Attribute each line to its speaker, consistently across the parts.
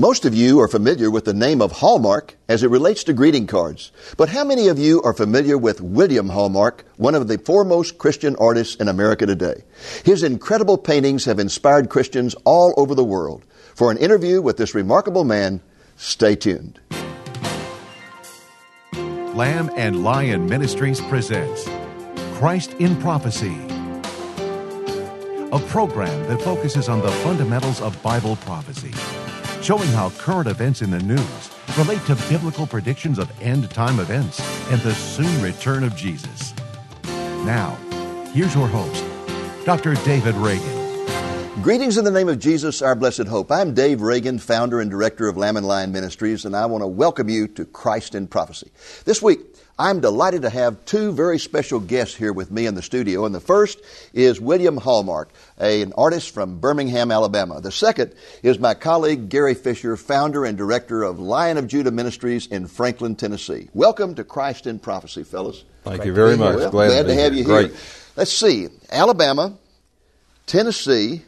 Speaker 1: Most of you are familiar with the name of Hallmark as it relates to greeting cards. But how many of you are familiar with William Hallmark, one of the foremost Christian artists in America today? His incredible paintings have inspired Christians all over the world. For an interview with this remarkable man, stay tuned.
Speaker 2: Lamb and Lion Ministries presents Christ in Prophecy, a program that focuses on the fundamentals of Bible prophecy showing how current events in the news relate to biblical predictions of end time events and the soon return of Jesus. Now, here's your host, Dr. David Reagan.
Speaker 1: Greetings in the name of Jesus, our blessed hope. I'm Dave Reagan, founder and director of Lamb and Lion Ministries, and I want to welcome you to Christ in Prophecy. This week, I'm delighted to have two very special guests here with me in the studio. And the first is William Hallmark, a, an artist from Birmingham, Alabama. The second is my colleague Gary Fisher, founder and director of Lion of Judah Ministries in Franklin, Tennessee. Welcome to Christ in Prophecy, fellas.
Speaker 3: Thank Great you very much.
Speaker 1: Well, glad, glad, to, have you here. Great. Let's see. Alabama, Tennessee,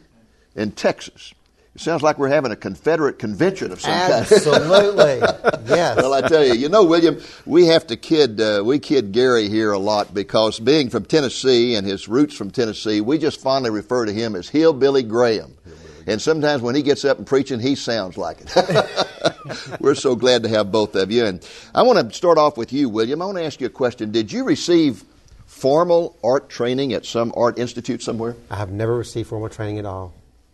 Speaker 1: and Texas. It sounds like we're having a Confederate convention of some
Speaker 4: Absolutely. kind. Absolutely. yes.
Speaker 1: Well, I tell you, you know, William, we have to kid, uh, we kid Gary here a lot because being from Tennessee and his roots from Tennessee, we just fondly refer to him as Hillbilly Graham. And sometimes when he gets up and preaching, he sounds like it. We're so glad to have both of you. And I want to start off with you, William. I want to ask you a question. Did you receive formal art training at some art institute somewhere?
Speaker 4: I have never received formal training at all.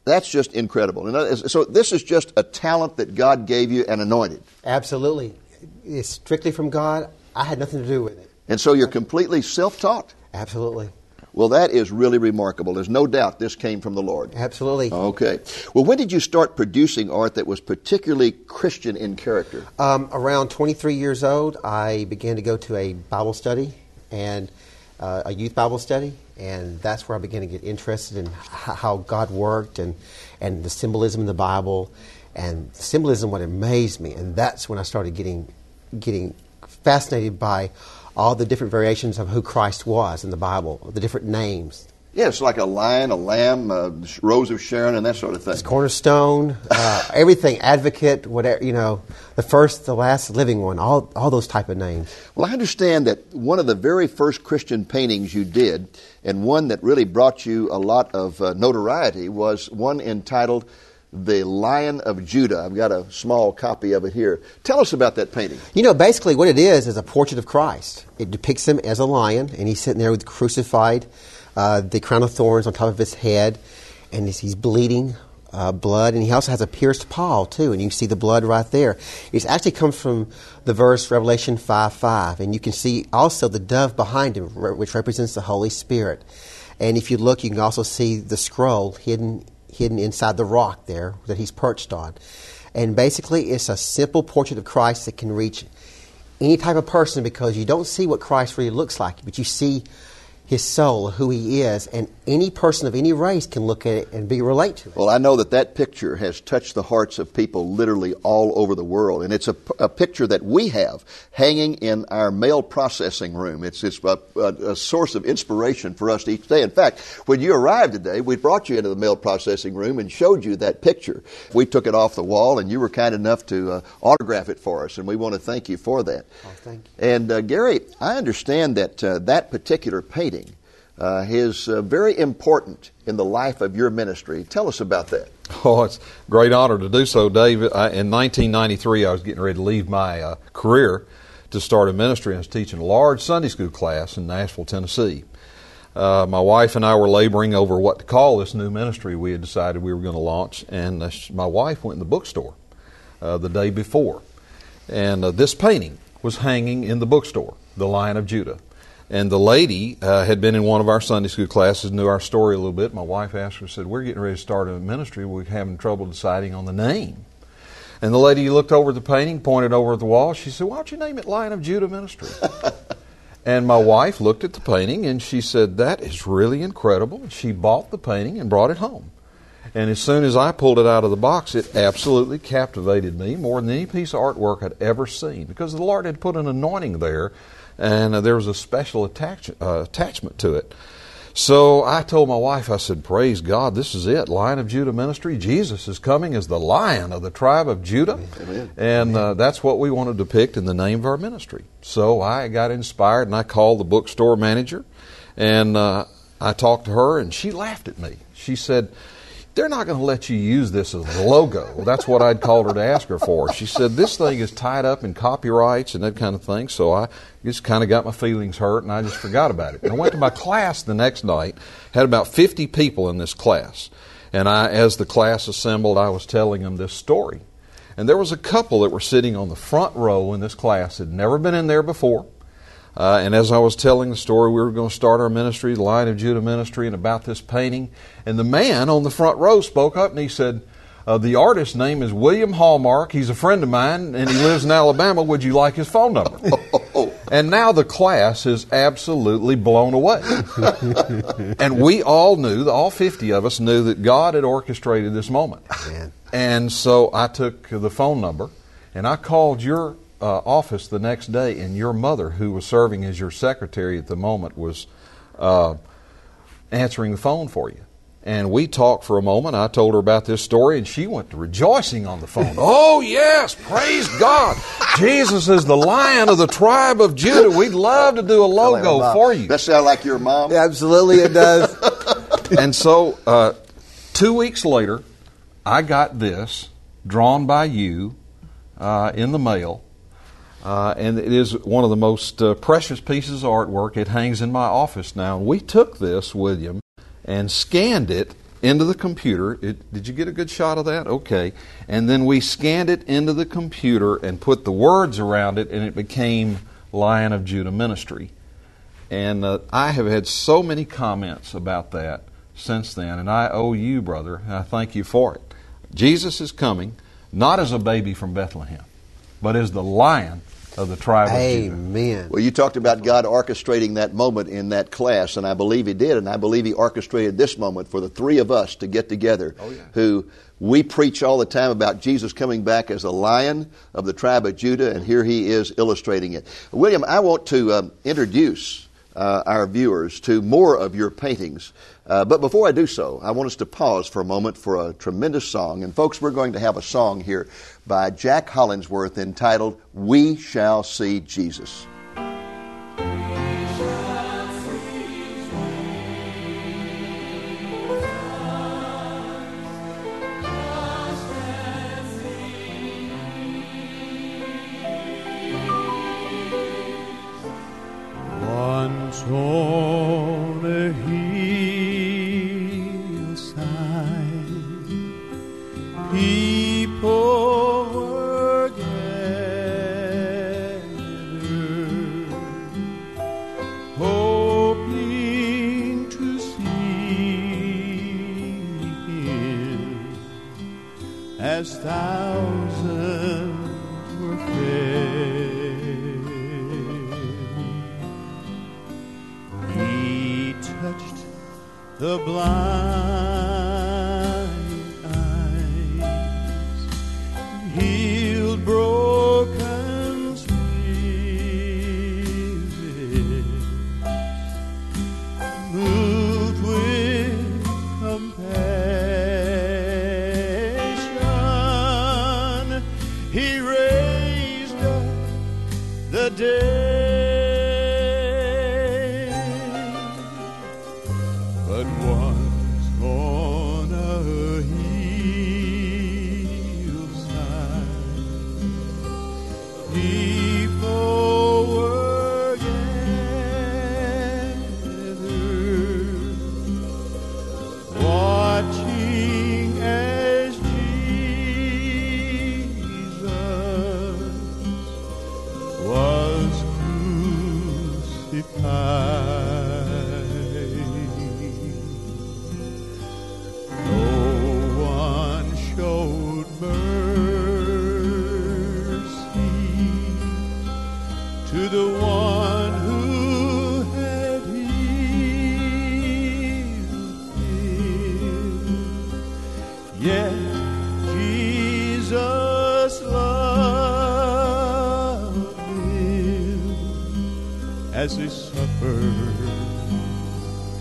Speaker 1: That's just incredible. So this is just a talent that God gave you and anointed.
Speaker 4: Absolutely. It's strictly from God. I had nothing to do with it.
Speaker 1: And so you're completely self-taught.
Speaker 4: Absolutely.
Speaker 1: Well, that is really remarkable. There's no doubt this came from the Lord.
Speaker 4: Absolutely.
Speaker 1: Okay. Well, when did you start producing art that was particularly Christian in character?
Speaker 4: Um, around 23 years old, I began to go to a Bible study and uh, a youth Bible study, and that's where I began to get interested in how God worked and, and the symbolism in the Bible. And symbolism what amazed me, and that's when I started getting getting fascinated by all the different variations of who Christ was in the Bible, the different names,
Speaker 1: yeah, it's like a lion, a lamb, a rose of Sharon, and that sort of thing.
Speaker 4: It's cornerstone, uh, everything, advocate, whatever you know, the first, the last, living one, all all those type of names.
Speaker 1: Well, I understand that one of the very first Christian paintings you did, and one that really brought you a lot of uh, notoriety, was one entitled the Lion of Judah. I've got a small copy of it here. Tell us about that painting.
Speaker 4: You know, basically, what it is is a portrait of Christ. It depicts him as a lion, and he's sitting there with crucified uh, the crown of thorns on top of his head, and he's, bleeding uh, blood, and he also has a pierced paw too, and you can see the blood right there. It actually comes from the verse Revelation five five, and you can see also the dove behind him, which represents the Holy Spirit. And if you look, you can also see the scroll hidden hidden inside the rock there that he's perched on. And basically, it's a simple portrait of Christ that can reach any type of person because you don't see what Christ really looks like, but you see his soul, who he is, and any person of any race can look at it and be relate to it.
Speaker 1: Well, I know that that picture has touched the hearts of people literally all over the world, and it's a, a picture that we have hanging in our mail processing room. It's, it's a, a, a, source of inspiration for us each day. In fact, when you arrived today, we brought you into the mail processing room and showed you that picture. We took it off the wall, and you were kind enough to uh, autograph it for us, and we want to thank you for that.
Speaker 4: Oh, thank you.
Speaker 1: And uh, Gary, I understand that uh, that particular painting uh, is uh, very important in the life of your ministry. Tell us about that.
Speaker 3: Oh, it's a great honor to do so, Dave. I, in 1993, I was getting ready to leave my uh, career to start a ministry. I was teaching a large Sunday school class in Nashville, Tennessee. Uh, my wife and I were laboring over what to call this new ministry we had decided we were going to launch, and uh, my wife went in the bookstore uh, the day before, and this painting was hanging in the bookstore, The Lion of Judah. And the lady uh, had been in one of our Sunday school classes, knew our story a little bit. My wife asked her, said, We're getting ready to start a ministry. We're having trouble deciding on the name. And the lady looked over at the painting, pointed over at the wall. She said, Why don't you name it Lion of Judah Ministry? and my wife looked at the painting and she said, That is really incredible. And she bought the painting and brought it home. And as soon as I pulled it out of the box, it absolutely captivated me more than any piece of artwork I'd ever seen because the Lord had put an anointing there and uh, there was a special attach, uh, attachment to it. So I told my wife, I said, Praise God, this is it. Lion of Judah ministry. Jesus is coming as the lion of the tribe of Judah.
Speaker 1: Amen.
Speaker 3: And uh, that's what we want to depict in the name of our ministry. So I got inspired and I called the bookstore manager and uh, I talked to her and she laughed at me. She said, they're not going to let you use this as a logo. Well, that's what I'd called her to ask her for. She said, This thing is tied up in copyrights and that kind of thing. So I just kind of got my feelings hurt and I just forgot about it. And I went to my class the next night, had about 50 people in this class. And I, as the class assembled, I was telling them this story. And there was a couple that were sitting on the front row in this class, had never been in there before. Uh, and as I was telling the story, we were going to start our ministry, the Lion of Judah ministry, and about this painting. And the man on the front row spoke up and he said, uh, The artist's name is William Hallmark. He's a friend of mine and he lives in Alabama. Would you like his phone number? and now the class is absolutely blown away. and we all knew, all 50 of us knew that God had orchestrated this moment.
Speaker 4: Man.
Speaker 3: And so I took the phone number and I called your uh, office the next day, and your mother, who was serving as your secretary at the moment, was uh, answering the phone for you. And we talked for a moment. I told her about this story, and she went to rejoicing on the phone. oh, yes, praise God. Jesus is the lion of the tribe of Judah. We'd love to do a logo for you.
Speaker 1: That sound like your mom?
Speaker 4: Absolutely, it does.
Speaker 3: and so, uh, two weeks later, I got this drawn by you uh, in the mail. Uh, and it is one of the most uh, precious pieces of artwork. It hangs in my office now. We took this, William, and scanned it into the computer. It, did you get a good shot of that? Okay. And then we scanned it into the computer and put the words around it, and it became Lion of Judah Ministry. And uh, I have had so many comments about that since then, and I owe you, brother, and I thank you for it. Jesus is coming, not as a baby from Bethlehem, but is the Lion of the tribe of Judah.
Speaker 4: Amen.
Speaker 1: Well, you talked about God orchestrating that moment in that class, and I believe He did, and I believe He orchestrated this moment for the three of us to get together.
Speaker 3: Oh, yeah.
Speaker 1: Who we preach all the time about Jesus coming back as a lion of the tribe of Judah, and here He is illustrating it. William, I want to um, introduce uh, our viewers to more of your paintings. Uh, but before I do so, I want us to pause for a moment for a tremendous song. And folks, we're going to have a song here by Jack Hollingsworth entitled We Shall See Jesus.
Speaker 5: As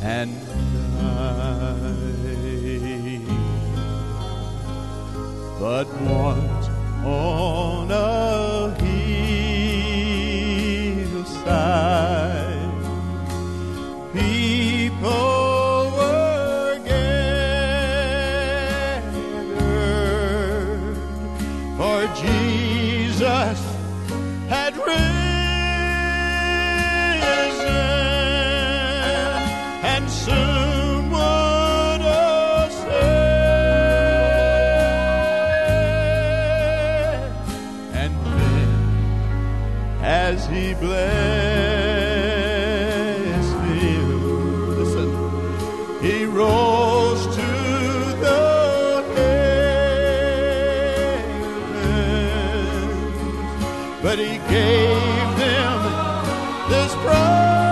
Speaker 5: and die. But once on a but he gave them this promise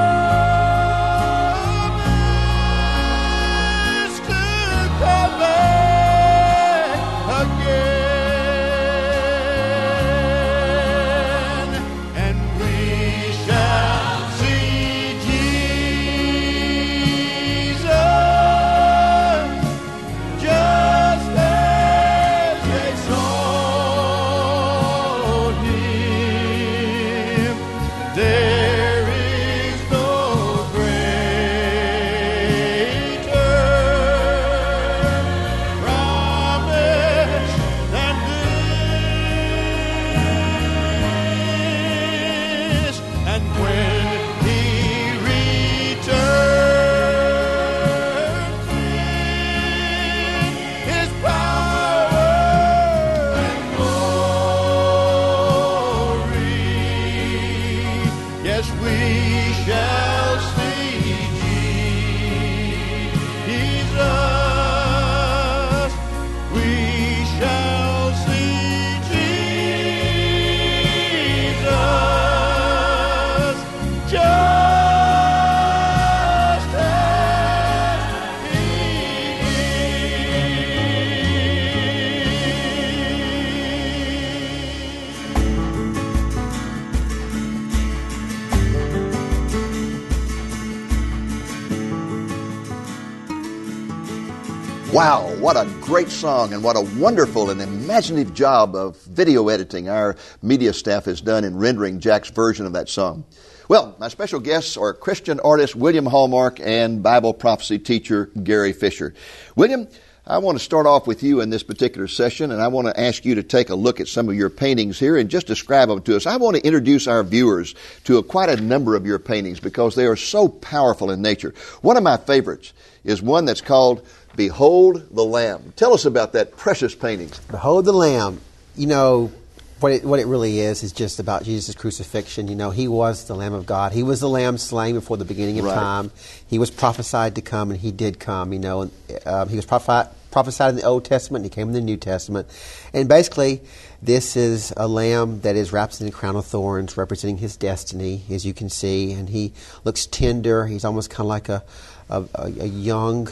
Speaker 1: great song and what a wonderful and imaginative job of video editing our media staff has done in rendering Jack's version of that song. Well, my special guests are Christian artist William Hallmark and Bible prophecy teacher Gary Fisher. William, I want to start off with you in this particular session, and I want to ask you to take a look at some of your paintings here and just describe them to us. I want to introduce our viewers to a, quite a number of your paintings because they are so powerful in nature. One of my favorites is one that's called Behold the Lamb. Tell us about that precious painting.
Speaker 4: Behold the Lamb. You know, what it, what it really is is just about Jesus' crucifixion. You know, he was the Lamb of God. He was the Lamb slain before the beginning of
Speaker 1: Right.
Speaker 4: time. He was prophesied to come, and he did come. You know, and, uh, he was prophi- prophesied in the Old Testament, and he came in the New Testament. And basically, this is a lamb that is wrapped in a crown of thorns, representing his destiny, as you can see. And he looks tender. He's almost kind of like a, a, a young,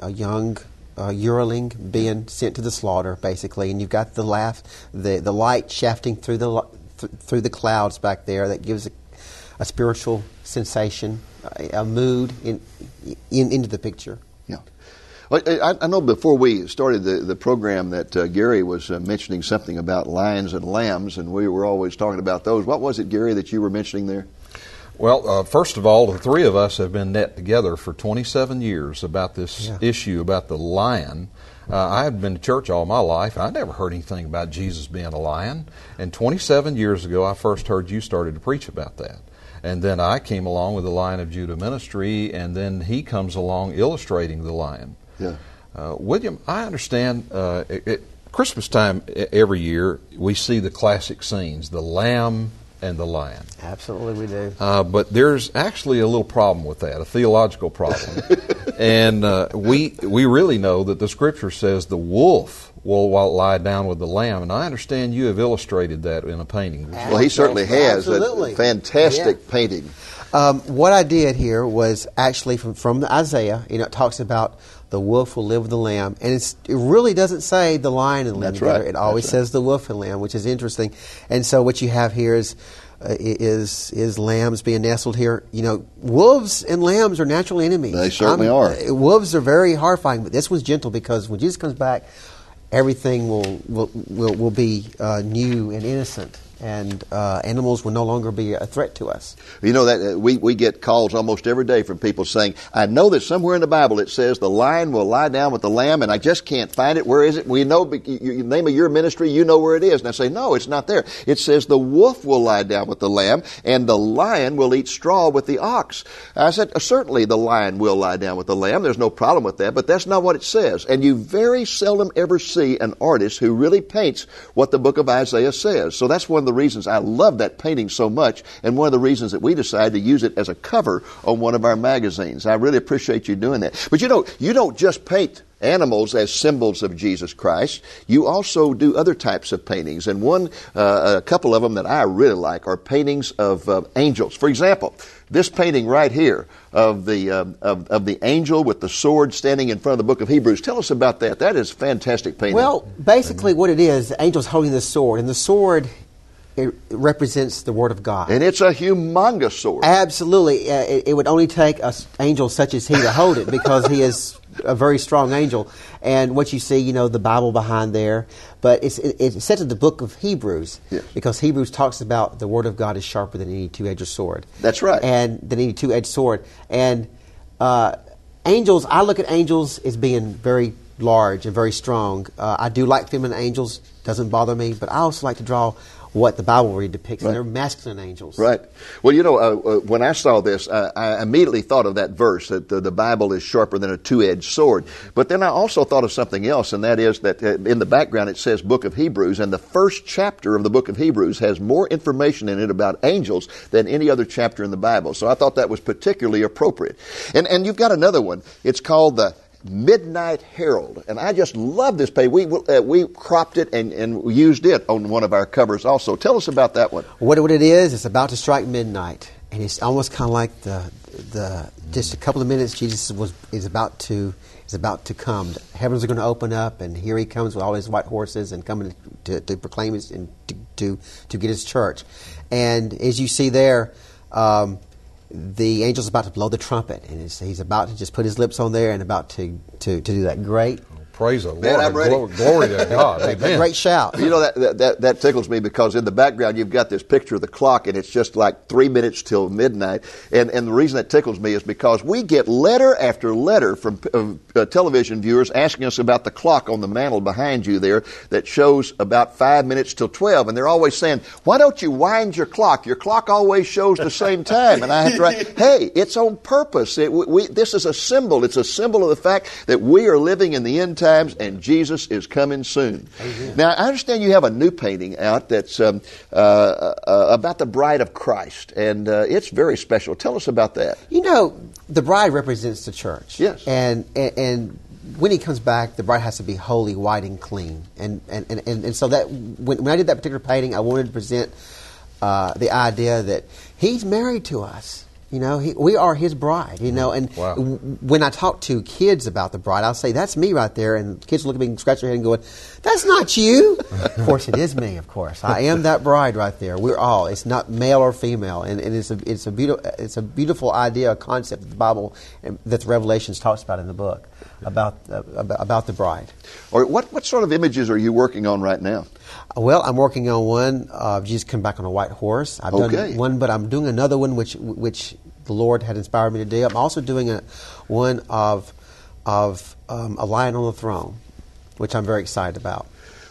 Speaker 4: a young uh, yearling being sent to the slaughter, basically, and you've got the laugh, the the light shafting through the th- through the clouds back there that gives a, a spiritual sensation, a, a mood in, in into the picture.
Speaker 1: Yeah. Well, I, I know before we started the, the program that uh, Gary was uh, mentioning something about lions and lambs, and we were always talking about those. What was it, Gary, that you were mentioning there?
Speaker 3: Well, uh, first of all, the three of us have been net together for 27 years about this
Speaker 4: Yeah.
Speaker 3: issue about the lion. Uh, I had been to church all my life. I never heard anything about Jesus being a lion. And 27 years ago, I first heard you started to preach about that. And then I came along with the Lion of Judah ministry, and then he comes along illustrating the lion.
Speaker 1: Yeah.
Speaker 3: Uh, William, I understand uh, it, it, Christmas time every year we see the classic scenes the lamb and the lion.
Speaker 4: Absolutely, we do.
Speaker 3: Uh, but there's actually a little problem with that, a theological problem. and uh, we, we really know that the scripture says the wolf will wa- lie down with the lamb. And I understand you have illustrated that in a painting.
Speaker 1: Well, he certainly has.
Speaker 4: Absolutely.
Speaker 1: A fantastic
Speaker 4: Yeah.
Speaker 1: painting.
Speaker 4: Um, what I did here was actually from from Isaiah. You know, it talks about the wolf will live with the lamb, and it's, it really doesn't say the lion and the lamb
Speaker 1: That's
Speaker 4: together.
Speaker 1: right.
Speaker 4: It always
Speaker 1: right.
Speaker 4: says the wolf and lamb, which is interesting. And so what you have here is. Uh, is is lambs being nestled here? You know, wolves and lambs are natural enemies.
Speaker 1: They certainly
Speaker 4: I'm-
Speaker 1: are.
Speaker 4: uh, wolves are very horrifying, but this one's gentle because when Jesus comes back, everything will will will, will be uh, new and innocent, and uh, animals will no longer be a threat to us.
Speaker 1: You know that uh, we, we get calls almost every day from people saying, "I know that somewhere in the Bible it says the lion will lie down with the lamb, and I just can't find it. Where is it? We know you, name of your ministry, you know where it is." And I say, "No, it's not there. It says the wolf will lie down with the lamb, and the lion will eat straw with the ox." I said, "Certainly, the lion will lie down with the lamb. There's no problem with that, but that's not what it says." And you very seldom ever see an artist who really paints what the book of Isaiah says. So that's one of the reasons I love that painting so much, and one of the reasons that we decided to use it as a cover on one of our magazines. I really appreciate you doing that. But you know, you don't just paint animals as symbols of Jesus Christ. You also do other types of paintings, and one, uh, a couple of them that I really like are paintings of uh, angels. For example, this painting right here of the uh, of, of the angel with the sword standing in front of the book of Hebrews. Tell us about that. That is fantastic painting.
Speaker 4: Well, basically, what it is, the angel's holding the sword, and the sword it represents the word of God.
Speaker 1: and it's a humongous sword.
Speaker 4: Absolutely, uh, it, it would only take an angel such as he to hold it because he is a very strong angel. And what you see, you know, the Bible behind there, but it's it, it's set in the book of Hebrews
Speaker 1: Yes.
Speaker 4: because Hebrews talks about the word of God is sharper than any two-edged sword.
Speaker 1: That's right.
Speaker 4: and than any two-edged sword. And uh, angels, I look at angels as being very large and very strong. Uh, I do like feminine angels; doesn't bother me. But I also like to draw what the Bible really depicts.
Speaker 1: Right.
Speaker 4: They're masculine angels.
Speaker 1: Right. Well, you know, uh, uh, when I saw this, uh, I immediately thought of that verse that the, the Bible is sharper than a two-edged sword. But then I also thought of something else, and that is that uh, in the background it says Book of Hebrews, and the first chapter of the Book of Hebrews has more information in it about angels than any other chapter in the Bible. So I thought that was particularly appropriate. And and you've got another one. It's called the Midnight Herald, and I just love this page. We uh, we cropped it and, and used it on one of our covers. Also, tell us about that one.
Speaker 4: What, what it is, it's about to strike midnight, and it's almost kind of like the the just a couple of minutes. Jesus was is about to is about to come. The heavens are going to open up, and here he comes with all his white horses and coming to, to proclaim his and to, to to get his church. And as you see there. Um, the angel's about to blow the trumpet, and he's about to just put his lips on there and about to, to, to do that great,
Speaker 3: Praise the Lord.
Speaker 1: Man, I'm ready.
Speaker 3: Glory, glory to God. Amen.
Speaker 4: great shout.
Speaker 1: You know that, that that that tickles me because in the background you've got this picture of the clock and it's just like three minutes till midnight. And and the reason that tickles me is because we get letter after letter from uh, uh, television viewers asking us about the clock on the mantle behind you there that shows about five minutes till twelve, and they're always saying, "Why don't you wind your clock? Your clock always shows the same time." And I have to write, "Hey, it's on purpose. It, we, we, this is a symbol. It's a symbol of the fact that we are living in the end times and Jesus is coming soon." Now, I understand you have a new painting out that's um, uh, uh, about the bride of Christ, and uh, it's very special. Tell us about that.
Speaker 4: You know, the bride represents the church.
Speaker 1: Yes.
Speaker 4: And and, and when he comes back, the bride has to be holy, white, and clean. And and, and, and, and so that when, when I did that particular painting, I wanted to present uh, the idea that he's married to us. You know, he, we are his bride. You know, and
Speaker 3: Wow.
Speaker 4: w- when I talk to kids about the bride, I'll say, "That's me right there," and kids look at me and scratch their head and go, "That's not you." of course, it is me. Of course, I am that bride right there. We're all. It's not male or female, and, and it's a it's a beautiful it's a beautiful idea, a concept that the Bible and that the Revelations talks about in the book about uh, about, the bride.
Speaker 1: Or what what sort of images are you working on right now?
Speaker 4: Well, I'm working on one. Uh, Jesus come back on a white horse. I've
Speaker 1: Okay.
Speaker 4: done one, but I'm doing another one, which which the Lord had inspired me to do. I'm also doing a one of of um, a lion on the throne, which I'm very excited about.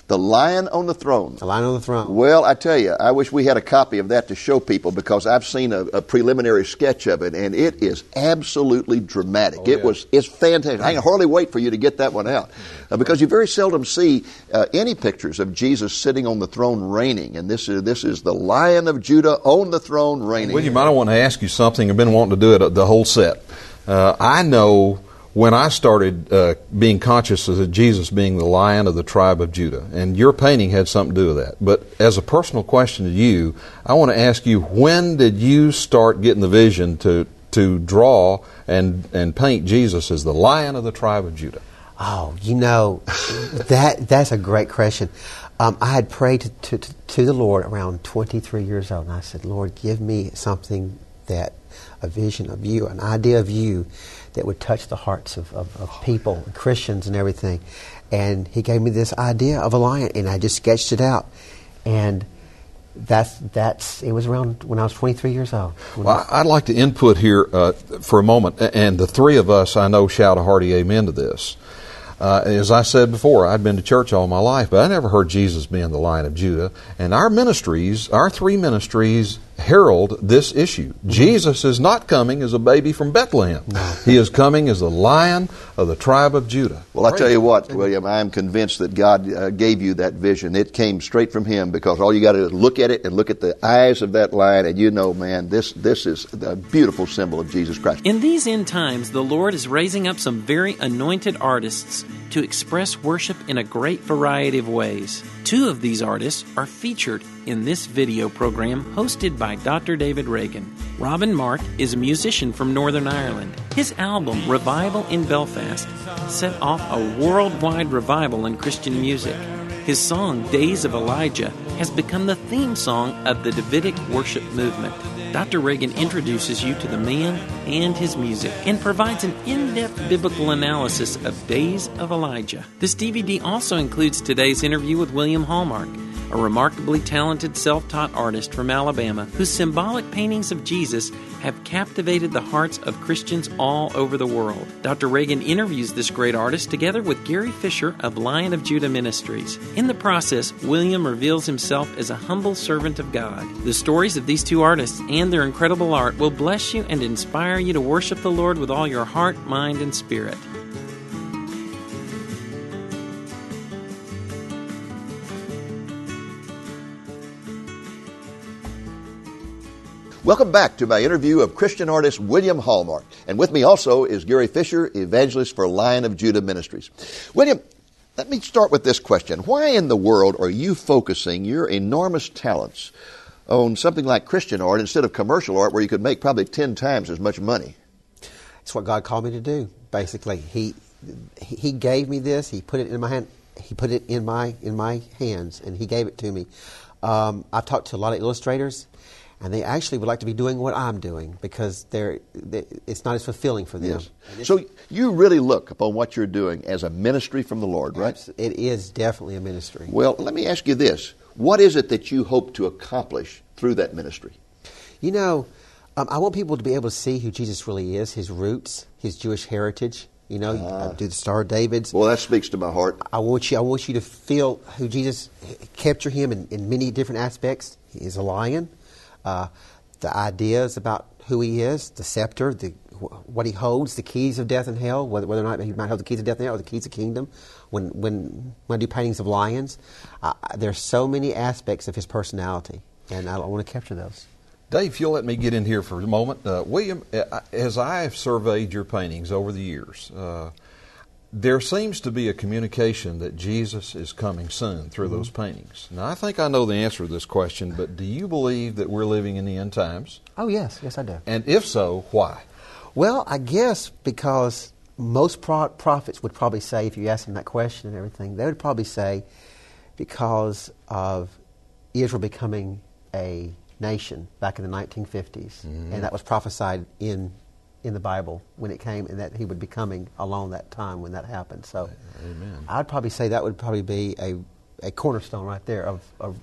Speaker 1: The Lion on the Throne.
Speaker 4: The lion on the throne.
Speaker 1: Well, I tell you, I wish we had a copy of that to show people because I've seen a, a preliminary sketch of it, and it is absolutely dramatic.
Speaker 3: Oh,
Speaker 1: it
Speaker 3: yeah.
Speaker 1: was it's fantastic. I can hardly wait for you to get that one out uh, because you very seldom see uh, any pictures of Jesus sitting on the throne reigning, and this is this is the Lion of Judah on the throne reigning.
Speaker 3: William, I want to ask you something. I've been wanting to do it uh, the whole set. Uh, I know when I started uh, being conscious of Jesus being the lion of the tribe of Judah, and your painting had something to do with that. But as a personal question to you, I want to ask you: When did you start getting the vision to to draw and and paint Jesus as the lion of the tribe of Judah?
Speaker 4: Oh, you know, that that's a great question. Um, I had prayed to, to, to, the Lord around 23 years old, and I said, Lord, give me something that, a vision of you, an idea of you that would touch the hearts of, of, of people, Christians, and everything. And he gave me this idea of a lion, and I just sketched it out. And that's that's it was around when I was 23 years old.
Speaker 3: Well, I'd like to input here uh, for a moment, and the three of us I know shout a hearty amen to this. Uh, as I said before, I'd been to church all my life, but I never heard Jesus being the Lion of Judah. And our ministries, our three ministries, herald this issue. Jesus is not coming as a baby from Bethlehem. He is coming as the Lion of the tribe of Judah.
Speaker 1: Well, I tell you what, William, I am convinced that God uh, gave you that vision. It came straight from Him because all you got to do is look at it and look at the eyes of that lion, and you know, man, this this is a beautiful symbol of Jesus Christ.
Speaker 6: In these end times, the Lord is raising up some very anointed artists to express worship in a great variety of ways. Two of these artists are featured in this video program hosted by Dr. David Reagan. Robin Mark is a musician from Northern Ireland. His album, Revival in Belfast, set off a worldwide revival in Christian music. His song, Days of Elijah, has become the theme song of the Davidic worship movement. Dr. Reagan introduces you to the man and his music and provides an in depth biblical analysis of Days of Elijah. This DVD also includes today's interview with William Hallmark, a remarkably talented self taught artist from Alabama whose symbolic paintings of Jesus have captivated the hearts of Christians all over the world. Dr. Reagan interviews this great artist together with Gary Fisher of Lion of Judah Ministries. In the process, William reveals himself as a humble servant of God. The stories of these two artists and their incredible art will bless you and inspire you to worship the Lord with all your heart, mind, and spirit.
Speaker 1: Welcome back to my interview of Christian artist William Hallmark. And with me also is Gary Fisher, evangelist for Lion of Judah Ministries. William, let me start with this question. Why in the world are you focusing your enormous talents on something like Christian art instead of commercial art where you could make probably 10 times as much money?
Speaker 4: It's what God called me to do. Basically, He He gave me this. He put it in my hand. He put it in my in my hands, and He gave it to me. Um, I've talked to a lot of illustrators, and they actually would like to be doing what I'm doing because they're, they, it's not as fulfilling for them.
Speaker 1: Yes. So you really look upon what you're doing as a ministry from the Lord, right?
Speaker 4: It is definitely a ministry.
Speaker 1: Well, let me ask you this. What is it that you hope to accomplish through that ministry?
Speaker 4: You know, um, I want people to be able to see who Jesus really is, his roots, his Jewish heritage. You know,
Speaker 1: Ah.
Speaker 4: I do the Star of David's.
Speaker 1: Well, that speaks to my heart.
Speaker 4: I want you. I want you to feel who Jesus capture him in, in many different aspects. He is a lion. Uh, the ideas about who he is, the scepter, the what he holds, the keys of death and hell, whether, whether or not he might hold the keys of death and hell or the keys of kingdom. When when when I do paintings of lions, uh, there's so many aspects of his personality, and I, want to capture those.
Speaker 3: Dave, if you'll let me get in here for a moment. Uh, William, uh, as I have surveyed your paintings over the years, uh, there seems to be a communication that Jesus is coming soon through those mm-hmm. paintings. Now, I think I know the answer to this question, but do you believe that we're living in the end times?
Speaker 4: Oh yes, yes I do.
Speaker 3: And if so, why?
Speaker 4: Well, I guess because most pro- prophets would probably say, if you ask them that question and everything, they would probably say because of Israel becoming a nation back in the 1950s, and mm-hmm. that was prophesied in in the Bible when it came, and that he would be coming along that time when that happened. So, Amen. I'd probably say that would probably be a a cornerstone right there of, of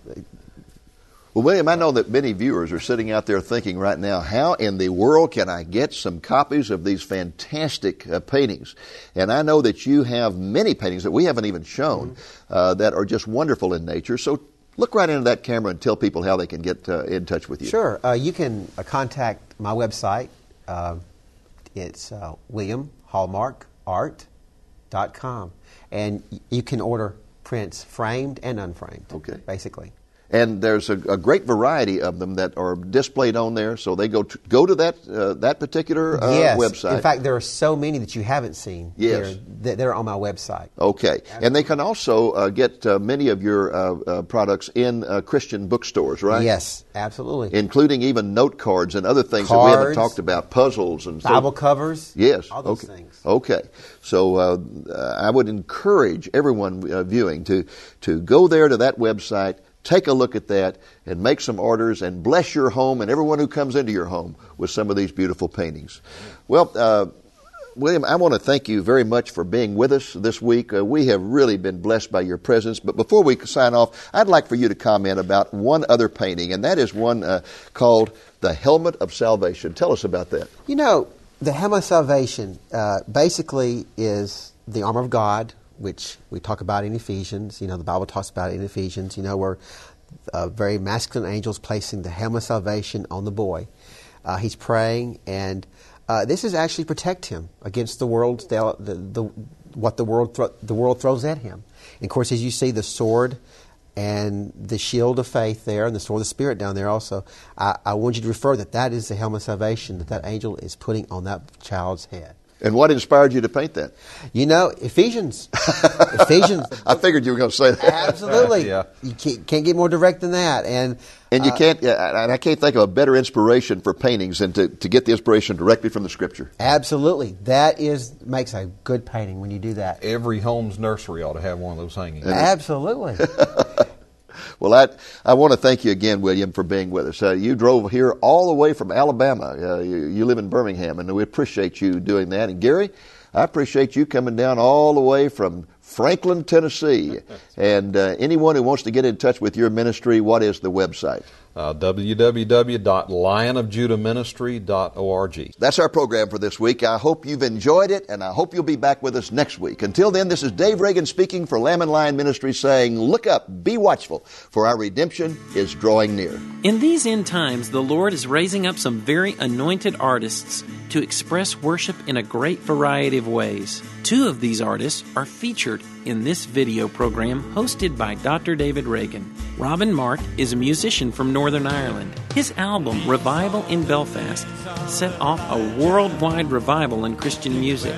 Speaker 1: Well, William, I know that many viewers are sitting out there thinking right now, how in the world can I get some copies of these fantastic uh, paintings? And I know that you have many paintings that we haven't even shown uh, that are just wonderful in nature. So look right into that camera and tell people how they can get uh, in touch with you.
Speaker 4: Sure. Uh, you can uh, contact my website. It's uh, williamhallmarkart.com. And y- you can order prints framed and unframed.
Speaker 1: Okay.
Speaker 4: Basically.
Speaker 1: And there's a, a great variety of them that are displayed on there. So they go to, go to that uh, that particular uh,
Speaker 4: yes.
Speaker 1: website.
Speaker 4: In fact, there are so many that you haven't seen
Speaker 1: Yes.
Speaker 4: that are on my website.
Speaker 1: Okay, and they can also uh, get uh, many of your uh, uh, products in uh, Christian bookstores, right?
Speaker 4: Yes, absolutely.
Speaker 1: including even note cards and other things that we haven't talked about, puzzles and so-
Speaker 4: Bible covers.
Speaker 1: Yes,
Speaker 4: All those
Speaker 1: okay.
Speaker 4: things.
Speaker 1: Okay, so I would encourage everyone uh, viewing to to go there to that website, take a look at that, and make some orders, and bless your home and everyone who comes into your home with some of these beautiful paintings. Well. Uh, William, I want to thank you very much for being with us this week. Uh, we have really been blessed by your presence. But before we sign off, I'd like for you to comment about one other painting, and that is one uh, called The Helmet of Salvation. Tell us about that.
Speaker 4: You know, the helmet of salvation uh, basically is the armor of God, which we talk about in Ephesians. You know, the Bible talks about in Ephesians. You know, where uh, very masculine angels placing the helmet of salvation on the boy. Uh, he's praying, and uh, this is actually protect him against the world, the, the, the, what the world thro- the world throws at him. And of course, as you see the sword and the shield of faith there, and the sword of the spirit down there also, I, I want you to refer that that is the helmet of salvation that that angel is putting on that child's head.
Speaker 1: And what inspired you to paint that?
Speaker 4: You know, Ephesians. Ephesians.
Speaker 1: I figured you were going to say that.
Speaker 4: Absolutely.
Speaker 3: Yeah.
Speaker 4: You can't, can't get more direct than that. And
Speaker 1: And you
Speaker 4: uh,
Speaker 1: can't, and I can't think of a better inspiration for paintings than to, to get the inspiration directly from the Scripture.
Speaker 4: Absolutely. That is makes a good painting when you do that.
Speaker 3: Every home's nursery ought to have one of those hanging.
Speaker 4: Absolutely.
Speaker 1: Well, I, I want to thank you again, William, for being with us. Uh, you drove here all the way from Alabama. Uh, you, you live in Birmingham, and we appreciate you doing that. And Gary, I appreciate you coming down all the way from Franklin, Tennessee. and uh, anyone who wants to get in touch with your ministry, what is the website?
Speaker 3: Uh, www.lionofjudahministry.org.
Speaker 1: That's our program for this week. I hope you've enjoyed it, and I hope you'll be back with us next week. Until then, this is Dave Reagan speaking for Lamb and Lion Ministry saying, Look up, be watchful, for our redemption is drawing near.
Speaker 6: In these end times, the Lord is raising up some very anointed artists to express worship in a great variety of ways. Two of these artists are featured in this video program hosted by Dr. David Reagan. Robin Mark is a musician from Northern Ireland. His album, Revival in Belfast, set off a worldwide revival in Christian music.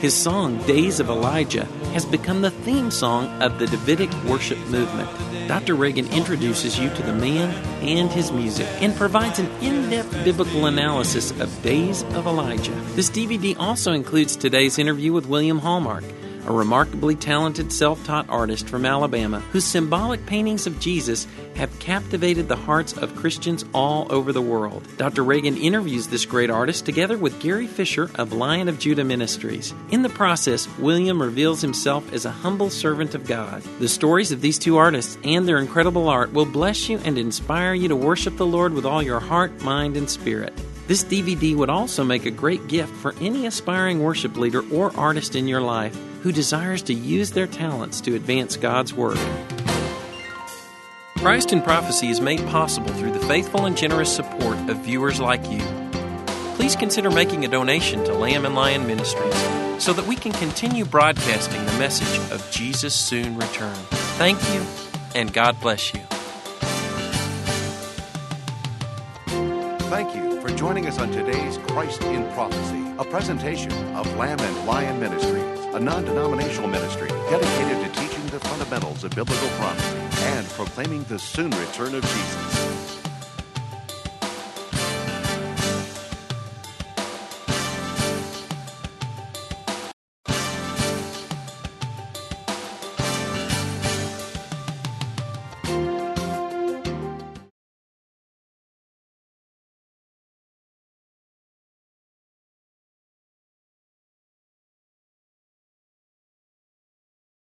Speaker 6: His song, Days of Elijah, has become the theme song of the Davidic worship movement. Dr. Reagan introduces you to the man and his music and provides an in depth biblical analysis of Days of Elijah. This DVD also includes today's interview with William Hallmark, a remarkably talented self taught artist from Alabama whose symbolic paintings of Jesus have captivated the hearts of Christians all over the world. Dr. Reagan interviews this great artist together with Gary Fisher of Lion of Judah Ministries. In the process, William reveals himself as a humble servant of God. The stories of these two artists and their incredible art will bless you and inspire you to worship the Lord with all your heart, mind, and spirit. This DVD would also make a great gift for any aspiring worship leader or artist in your life who desires to use their talents to advance God's work. Christ in Prophecy is made possible through the faithful and generous support of viewers like you. Please consider making a donation to Lamb and Lion Ministries so that we can continue broadcasting the message of Jesus' soon return. Thank you, and God bless you.
Speaker 2: Thank you for joining us on today's Christ in Prophecy, a presentation of Lamb and Lion Ministries, a non denominational ministry dedicated to teaching the fundamentals of biblical prophecy and proclaiming the soon return of Jesus.